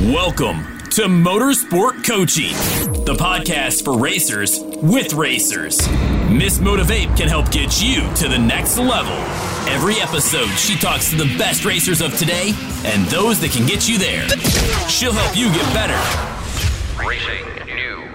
Welcome to Motorsport Coaching, the podcast for racers with racers. Miss Motivate can help get you to the next level. Every episode, she talks to the best racers of today and those that can get you there. She'll help you get better Racing News.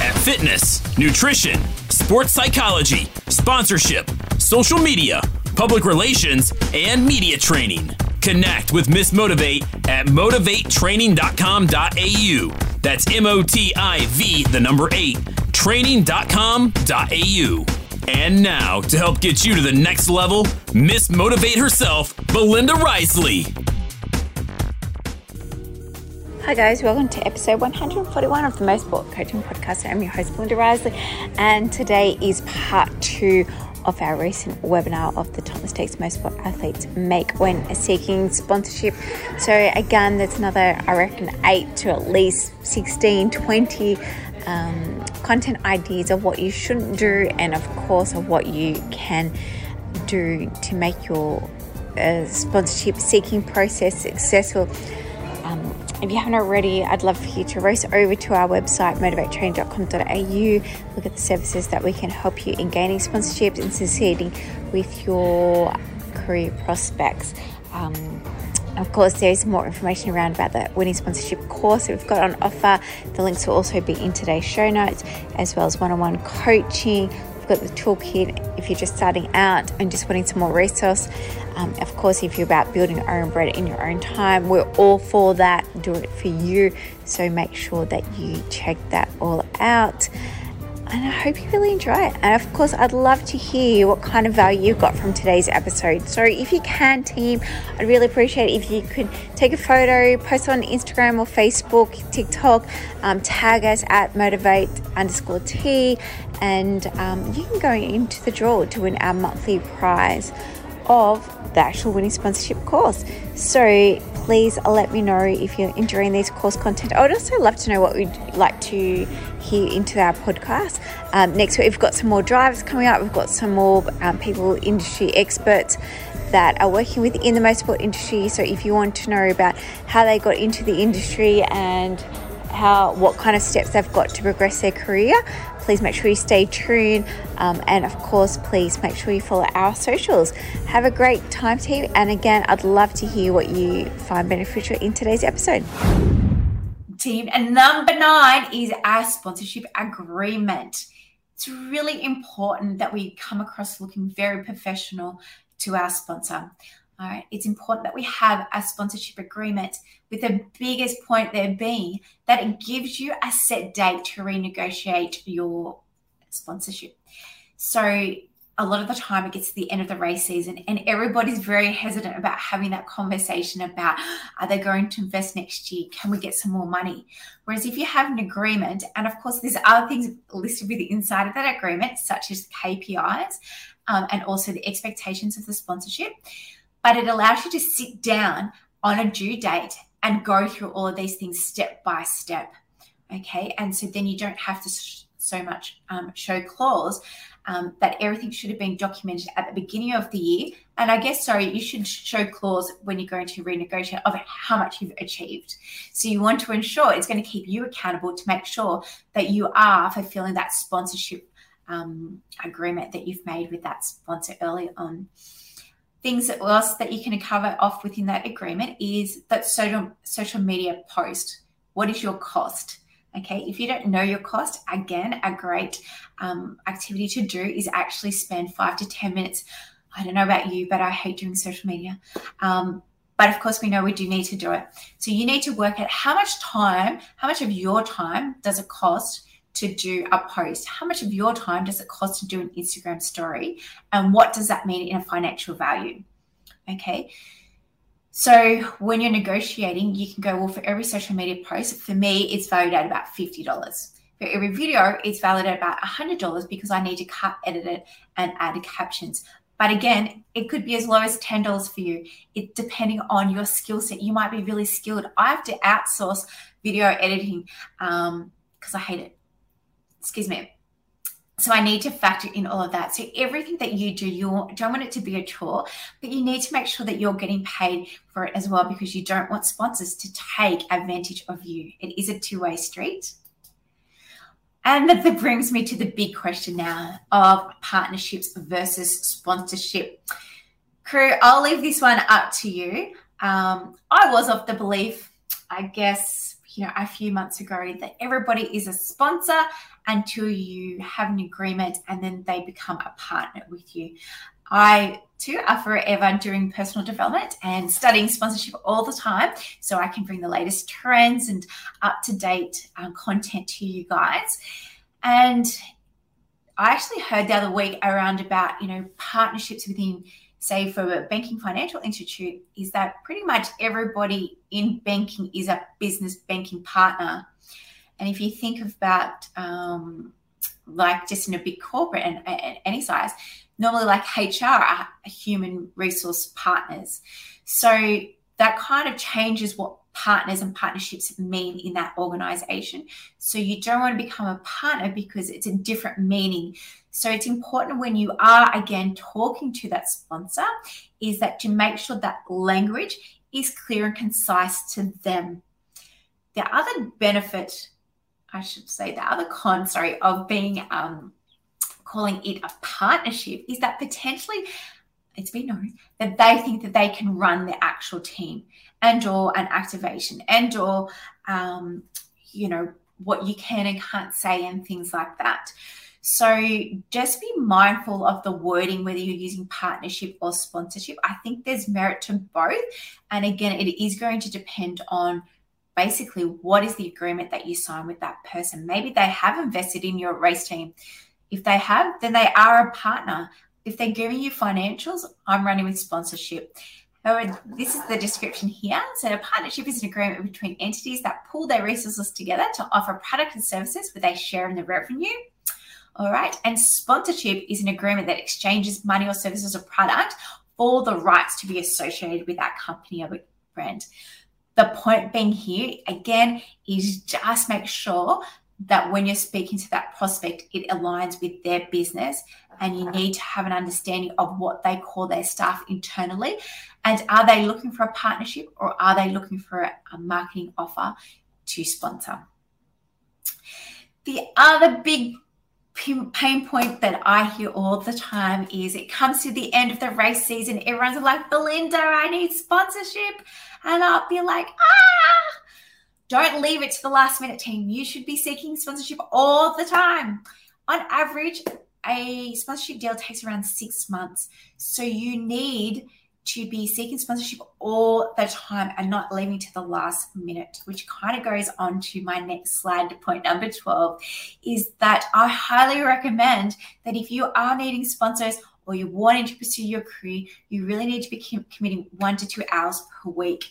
at fitness, nutrition, sports psychology, sponsorship, social media, public relations, and media training. Connect with Miss Motivate at motivatetraining.com.au. That's M O T I V, the number eight, training.com.au. And now, to help get you to the next level, Miss Motivate herself, Belinda Risley. Hi guys, welcome to episode 141 of the Motorsport Coaching Podcast. I'm your host Belinda Risley, and today is part two of our recent webinar of the top mistakes most athletes make when seeking sponsorship. So again, there's another, I reckon, eight to at least 16, 20 um, content ideas of what you shouldn't do, and of course of what you can do to make your uh, sponsorship seeking process successful. Um, if you haven't already, I'd love for you to race over to our website, motivatetrain.com.au. Look at the services that we can help you in gaining sponsorships and succeeding with your career prospects. Um, of course, there's more information around about the winning sponsorship course that we've got on offer. The links will also be in today's show notes, as well as one on one coaching. Got the toolkit if you're just starting out and just wanting some more resource. Um, of course, if you're about building your own bread in your own time, we're all for that. Do it for you. So make sure that you check that all out and I hope you really enjoy it. And of course, I'd love to hear what kind of value you got from today's episode. So if you can, team, I'd really appreciate it if you could take a photo, post on Instagram or Facebook, TikTok, um, tag us at motivate underscore T, and um, you can go into the draw to win our monthly prize of the actual winning sponsorship course. So please let me know if you're enjoying this course content. I would also love to know what we'd like to hear into our podcast. Um, next week, we've got some more drivers coming up. We've got some more um, people, industry experts that are working within the motorsport industry. So if you want to know about how they got into the industry and how what kind of steps they've got to progress their career, please make sure you stay tuned. Um, and of course, please make sure you follow our socials. Have a great time, team. And again, I'd love to hear what you find beneficial in today's episode. team. And number nine is our sponsorship agreement. It's really important that we come across looking very professional to our sponsor. All right, it's important that we have a sponsorship agreement with the biggest point there being that it gives you a set date to renegotiate your sponsorship. So a lot of the time it gets to the end of the race season and everybody's very hesitant about having that conversation about are they going to invest next year can we get some more money whereas if you have an agreement and of course there's other things listed with the inside of that agreement such as kpis um, and also the expectations of the sponsorship but it allows you to sit down on a due date and go through all of these things step by step okay and so then you don't have to sh- so much um, show clause um, that everything should have been documented at the beginning of the year. And I guess, sorry, you should show clause when you're going to renegotiate of how much you've achieved. So you want to ensure it's going to keep you accountable to make sure that you are fulfilling that sponsorship um, agreement that you've made with that sponsor early on. Things that else that you can cover off within that agreement is that social social media post. What is your cost? Okay, if you don't know your cost, again, a great um, activity to do is actually spend five to 10 minutes. I don't know about you, but I hate doing social media. Um, but of course, we know we do need to do it. So you need to work out how much time, how much of your time does it cost to do a post? How much of your time does it cost to do an Instagram story? And what does that mean in a financial value? Okay. So when you're negotiating, you can go, well, for every social media post, for me, it's valued at about $50. For every video, it's valued at about $100 because I need to cut, edit it, and add captions. But again, it could be as low as $10 for you. It depending on your skill set. You might be really skilled. I have to outsource video editing because um, I hate it. Excuse me. So I need to factor in all of that. So everything that you do, you don't want it to be a chore, but you need to make sure that you're getting paid for it as well because you don't want sponsors to take advantage of you. It is a two-way street. And that brings me to the big question now of partnerships versus sponsorship. Crew, I'll leave this one up to you. Um, I was of the belief, I guess, you know, a few months ago that everybody is a sponsor until you have an agreement and then they become a partner with you. I too are forever doing personal development and studying sponsorship all the time so I can bring the latest trends and up to date um, content to you guys. And I actually heard the other week around about, you know, partnerships within say for a banking financial institute is that pretty much everybody in banking is a business banking partner and if you think about um, like just in a big corporate and, and any size normally like hr are human resource partners so that kind of changes what partners and partnerships mean in that organization. So you don't want to become a partner because it's a different meaning. So it's important when you are again talking to that sponsor is that to make sure that language is clear and concise to them. The other benefit, I should say, the other con, sorry, of being um, calling it a partnership is that potentially it's been known that they think that they can run the actual team and or an activation and or um, you know what you can and can't say and things like that. So just be mindful of the wording whether you're using partnership or sponsorship. I think there's merit to both. And again it is going to depend on basically what is the agreement that you sign with that person maybe they have invested in your race team if they have then they are a partner if they're giving you financials i'm running with sponsorship However, this is the description here. So, a partnership is an agreement between entities that pool their resources together to offer products and services where they share in the revenue. All right. And sponsorship is an agreement that exchanges money or services or product for the rights to be associated with that company or brand. The point being here, again, is just make sure that when you're speaking to that prospect, it aligns with their business and you need to have an understanding of what they call their staff internally and are they looking for a partnership or are they looking for a, marketing offer to sponsor? The other big pain point that I hear all the time is it comes to the end of the race season. Everyone's like, Belinda, I need sponsorship. And I'll be like, ah, don't leave it to the last minute team. You should be seeking sponsorship all the time. On average, a sponsorship deal takes around six months. So you need to be seeking sponsorship all the time and not leaving to the last minute, which kind of goes on to my next slide, point number 12, is that I highly recommend that if you are needing sponsors or you're wanting to pursue your career, you really need to be committing one to two hours per week.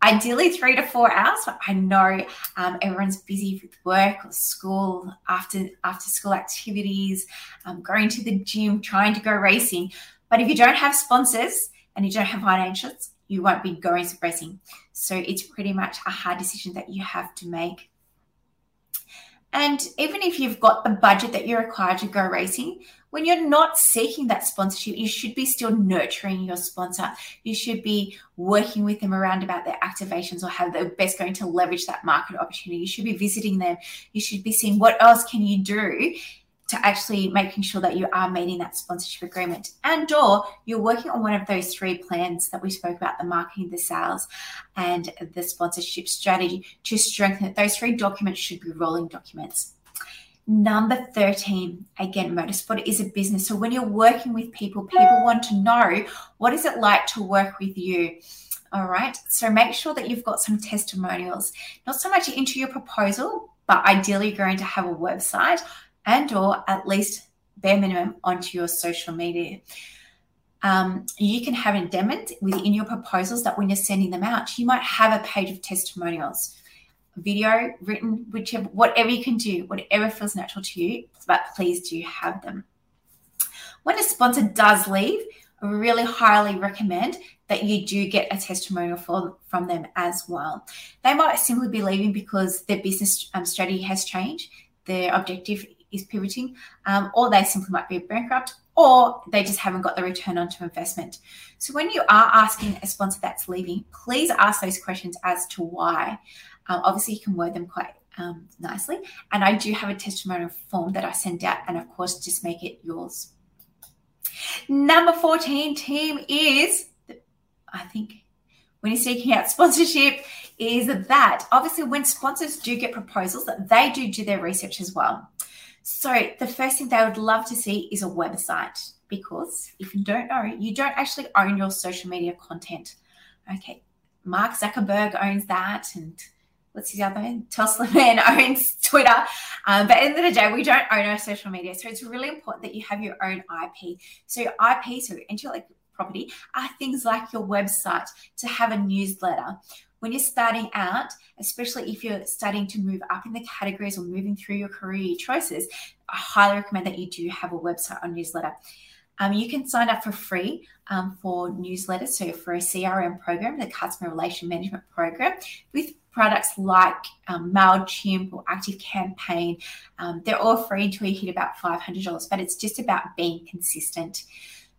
Ideally, three to four hours. But I know um, everyone's busy with work or school, after after school activities, um, going to the gym, trying to go racing. But if you don't have sponsors, and you don't have financials, you won't be going racing. So it's pretty much a hard decision that you have to make. And even if you've got the budget that you're required to go racing, when you're not seeking that sponsorship, you should be still nurturing your sponsor. You should be working with them around about their activations or how they're best going to leverage that market opportunity. You should be visiting them. You should be seeing what else can you do to actually making sure that you are meeting that sponsorship agreement. And or you're working on one of those three plans that we spoke about the marketing the sales and the sponsorship strategy to strengthen it. Those three documents should be rolling documents. Number 13 again motorsport is a business. So when you're working with people people want to know what is it like to work with you. All right? So make sure that you've got some testimonials. Not so much into your proposal but ideally you're going to have a website and or at least bare minimum onto your social media. Um, you can have addendum within your proposals that when you're sending them out, you might have a page of testimonials, video, written, whichever, whatever you can do, whatever feels natural to you, but please do have them. When a sponsor does leave, I really highly recommend that you do get a testimonial for, from them as well. They might simply be leaving because their business um, strategy has changed their objective is pivoting, um, or they simply might be bankrupt, or they just haven't got the return onto investment. So when you are asking a sponsor that's leaving, please ask those questions as to why. Um, obviously, you can word them quite um, nicely. And I do have a testimonial form that I send out, and of course, just make it yours. Number 14 team is, I think, when you're seeking out sponsorship, is that obviously when sponsors do get proposals, that they do do their research as well. So the first thing they would love to see is a website because if you don't know, you don't actually own your social media content. Okay, Mark Zuckerberg owns that, and what's his other name? Tesla man owns Twitter. Um, but at the end of the day, we don't own our social media. So it's really important that you have your own IP. So your IP, so intellectual property, are things like your website, to have a newsletter. When you're starting out, especially if you're starting to move up in the categories or moving through your career choices, I highly recommend that you do have a website or newsletter. Um, you can sign up for free um, for newsletters. So, for a CRM program, the customer relation management program, with products like um, MailChimp or Active Campaign, um, they're all free until you hit about $500, but it's just about being consistent.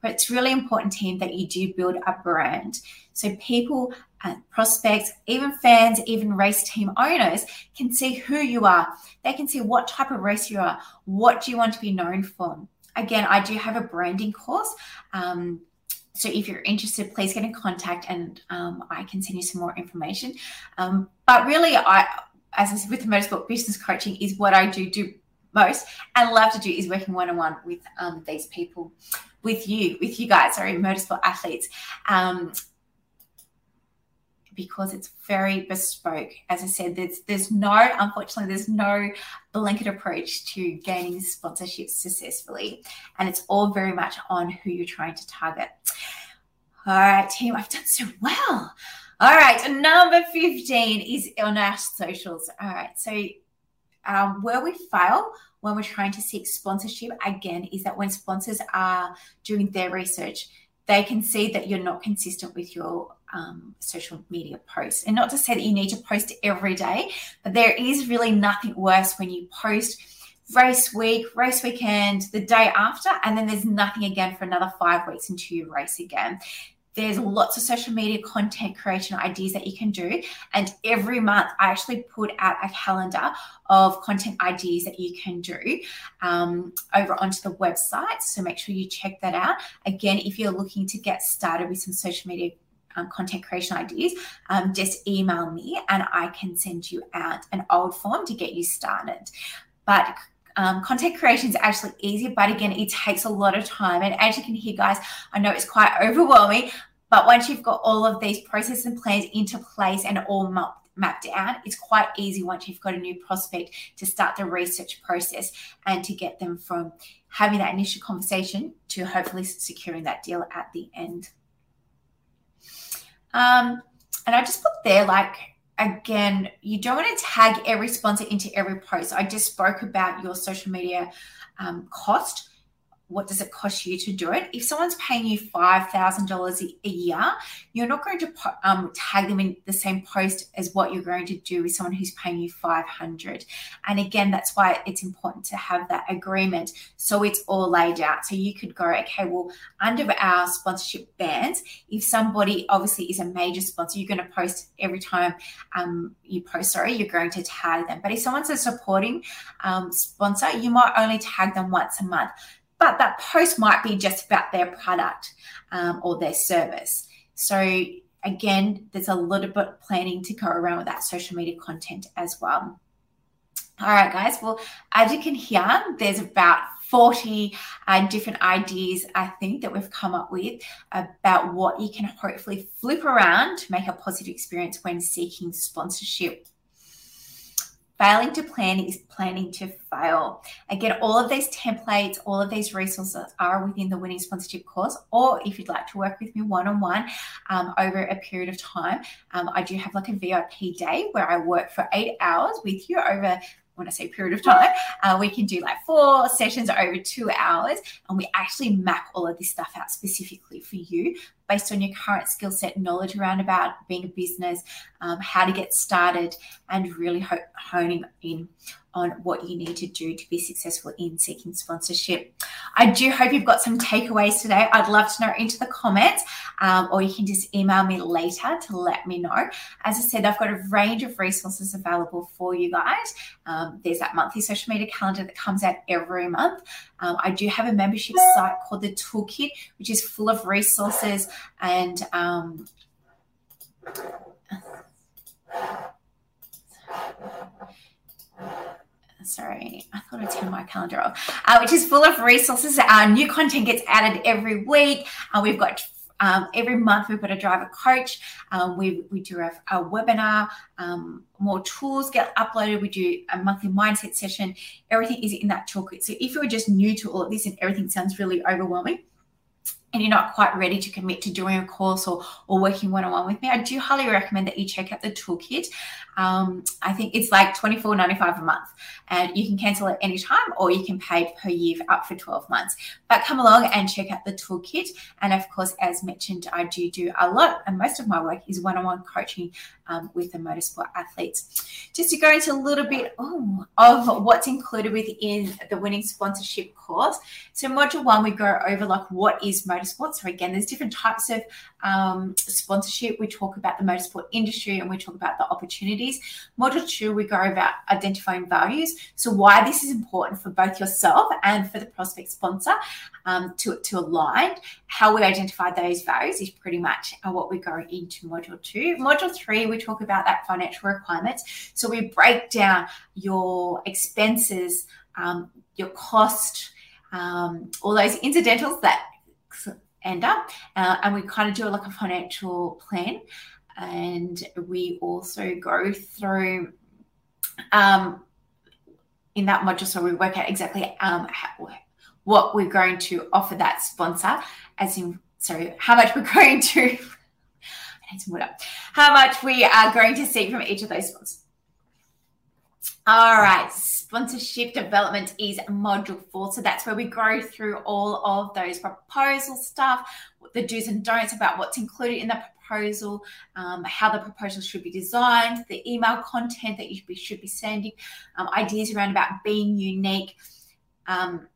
But it's really important, team, that you do build a brand. So, people, uh, prospects, even fans, even race team owners can see who you are. They can see what type of race you are. What do you want to be known for? again, I do have a branding course. Um, so if you're interested, please get in contact and um, I can send you some more information. Um, but really, I, as I said, with the motorsport business coaching, is what I do do most and love to do is working one on one with um, these people, with you, with you guys, sorry, motorsport athletes. Because it's very bespoke. As I said, there's there's no, unfortunately, there's no blanket approach to gaining sponsorships successfully, and it's all very much on who you're trying to target. All right, team, I've done so well. All right, number 15 is on our socials. All right, so um, where we fail when we're trying to seek sponsorship again is that when sponsors are doing their research, they can see that you're not consistent with your um, social media posts. And not to say that you need to post every day, but there is really nothing worse when you post race week, race weekend, the day after, and then there's nothing again for another five weeks until you race again. There's lots of social media content creation ideas that you can do. And every month, I actually put out a calendar of content ideas that you can do um, over onto the website. So make sure you check that out. Again, if you're looking to get started with some social media um, content creation ideas, um, just email me and I can send you out an old form to get you started. But um, content creation is actually easier, but again, it takes a lot of time. And as you can hear, guys, I know it's quite overwhelming, but once you've got all of these processes and plans into place and all mapped, mapped out, it's quite easy once you've got a new prospect to start the research process and to get them from having that initial conversation to hopefully securing that deal at the end. Um, and I just put there like again, you don't want to tag every sponsor into every post. I just spoke about your social media um, cost what does it cost you to do it? If someone's paying you $5,000 a year, you're not going to um, tag them in the same post as what you're going to do with someone who's paying you 500. And again, that's why it's important to have that agreement so it's all laid out. So you could go, okay, well, under our sponsorship bands, if somebody obviously is a major sponsor, you're going to post every time um, you post, sorry, you're going to tag them. But if someone's a supporting um, sponsor, you might only tag them once a month but that post might be just about their product um, or their service. So again, there's a little bit of planning to go around with that social media content as well. All right, guys. Well, as you can hear, there's about 40 uh, different ideas, I think, that we've come up with about what you can hopefully flip around to make a positive experience when seeking sponsorship. Failing to plan is planning to fail. Again, all of these templates, all of these resources are within the winning sponsorship course. Or if you'd like to work with me one on one over a period of time, um, I do have like a VIP day where I work for eight hours with you over when I say period of time, uh, we can do like four sessions over two hours, and we actually map all of this stuff out specifically for you based on your current skill set, knowledge around about being a business, um, how to get started, and really ho- honing in on what you need to do to be successful in seeking sponsorship. I do hope you've got some takeaways today. I'd love to know into the comments, um, or you can just email me later to let me know. As I said, I've got a range of resources available for you guys. Um, there's that monthly social media calendar that comes out every month. Um, I do have a membership site called the Toolkit, which is full of resources and um, sorry, I thought I turned my calendar off, uh, which is full of resources. Our new content gets added every week. Uh, we've got um, every month we've got a driver coach. Um, we, we do a, a webinar. Um, more tools get uploaded. We do a monthly mindset session. Everything is in that toolkit. So if you're just new to all of this and everything sounds really overwhelming, and you're not quite ready to commit to doing a course or, or working one-on-one with me, I do highly recommend that you check out the toolkit. Um, I think it's like $24.95 a month and you can cancel at any time or you can pay per year up for 12 months. But come along and check out the toolkit. And of course, as mentioned, I do do a lot and most of my work is one-on-one coaching um, with the motorsport athletes. Just to go into a little bit oh, of what's included within the winning sponsorship course. So module one, we go over like what is motorsport. So again, there's different types of um, sponsorship. We talk about the motorsport industry and we talk about the opportunities. Module two, we go about identifying values. So why this is important for both yourself and for the prospect sponsor um, to, to align. How we identify those values is pretty much what we go into module two. Module three, we talk about that financial requirements. So we break down your expenses, um, your cost, um, all those incidentals that end up. Uh, and we kind of do like a financial plan. And we also go through um, in that module, so we work out exactly um, how, what we're going to offer that sponsor, as in, sorry, how much we're going to. I need some water. How much we are going to see from each of those sponsors. All right, sponsorship development is module four. So that's where we go through all of those proposal stuff, the do's and don'ts about what's included in the proposal, um, how the proposal should be designed, the email content that you should be, sending, um, ideas around about being unique. Um,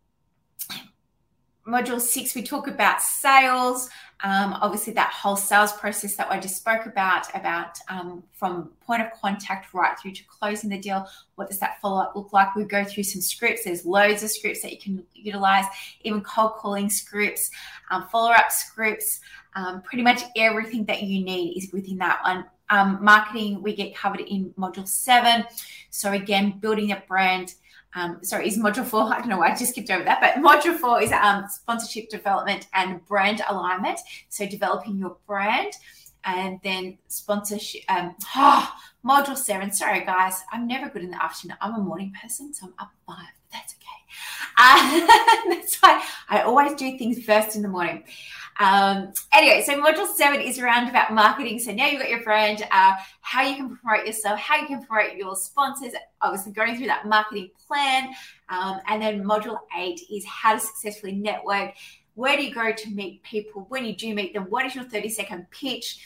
module six, we talk about sales. Um, obviously, that whole sales process that I just spoke about, about um, from point of contact right through to closing the deal. What does that follow up look like? We go through some scripts. There's loads of scripts that you can utilize, even cold calling scripts, um, follow up scripts. Um, pretty much everything that you need is within that one. Um, marketing, we get covered in module seven. So, again, building a brand um, sorry, is module four. I don't know why I just skipped over that, but module four is um, sponsorship development and brand alignment. So developing your brand and then sponsorship. Um, oh, module seven. Sorry, guys, I'm never good in the afternoon. I'm a morning person, so I'm up five. That's okay. Uh, that's why I always do things first in the morning. Um, anyway, so module seven is around about marketing. So now you've got your brand, uh, how you can promote yourself, how you can promote your sponsors, obviously going through that marketing plan. Um, and then module eight is how to successfully network. Where do you go to meet people? When you do meet them, what is your 30 second pitch?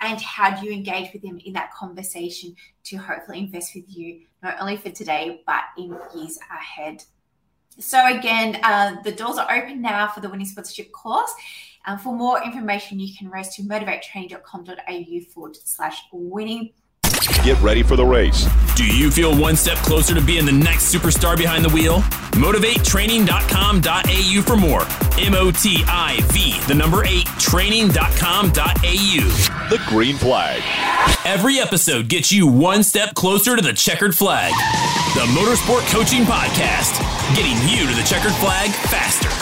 And how do you engage with them in that conversation to hopefully invest with you, not only for today, but in years ahead? So, again, uh, the doors are open now for the Winning Sponsorship course. Um, for more information, you can race to motivatetraining.com.au forward slash winning. Get ready for the race. Do you feel one step closer to being the next superstar behind the wheel? MotivateTraining.com.au for more. M O T I V, the number eight, training.com.au. The green flag. Every episode gets you one step closer to the checkered flag. The Motorsport Coaching Podcast, getting you to the checkered flag faster.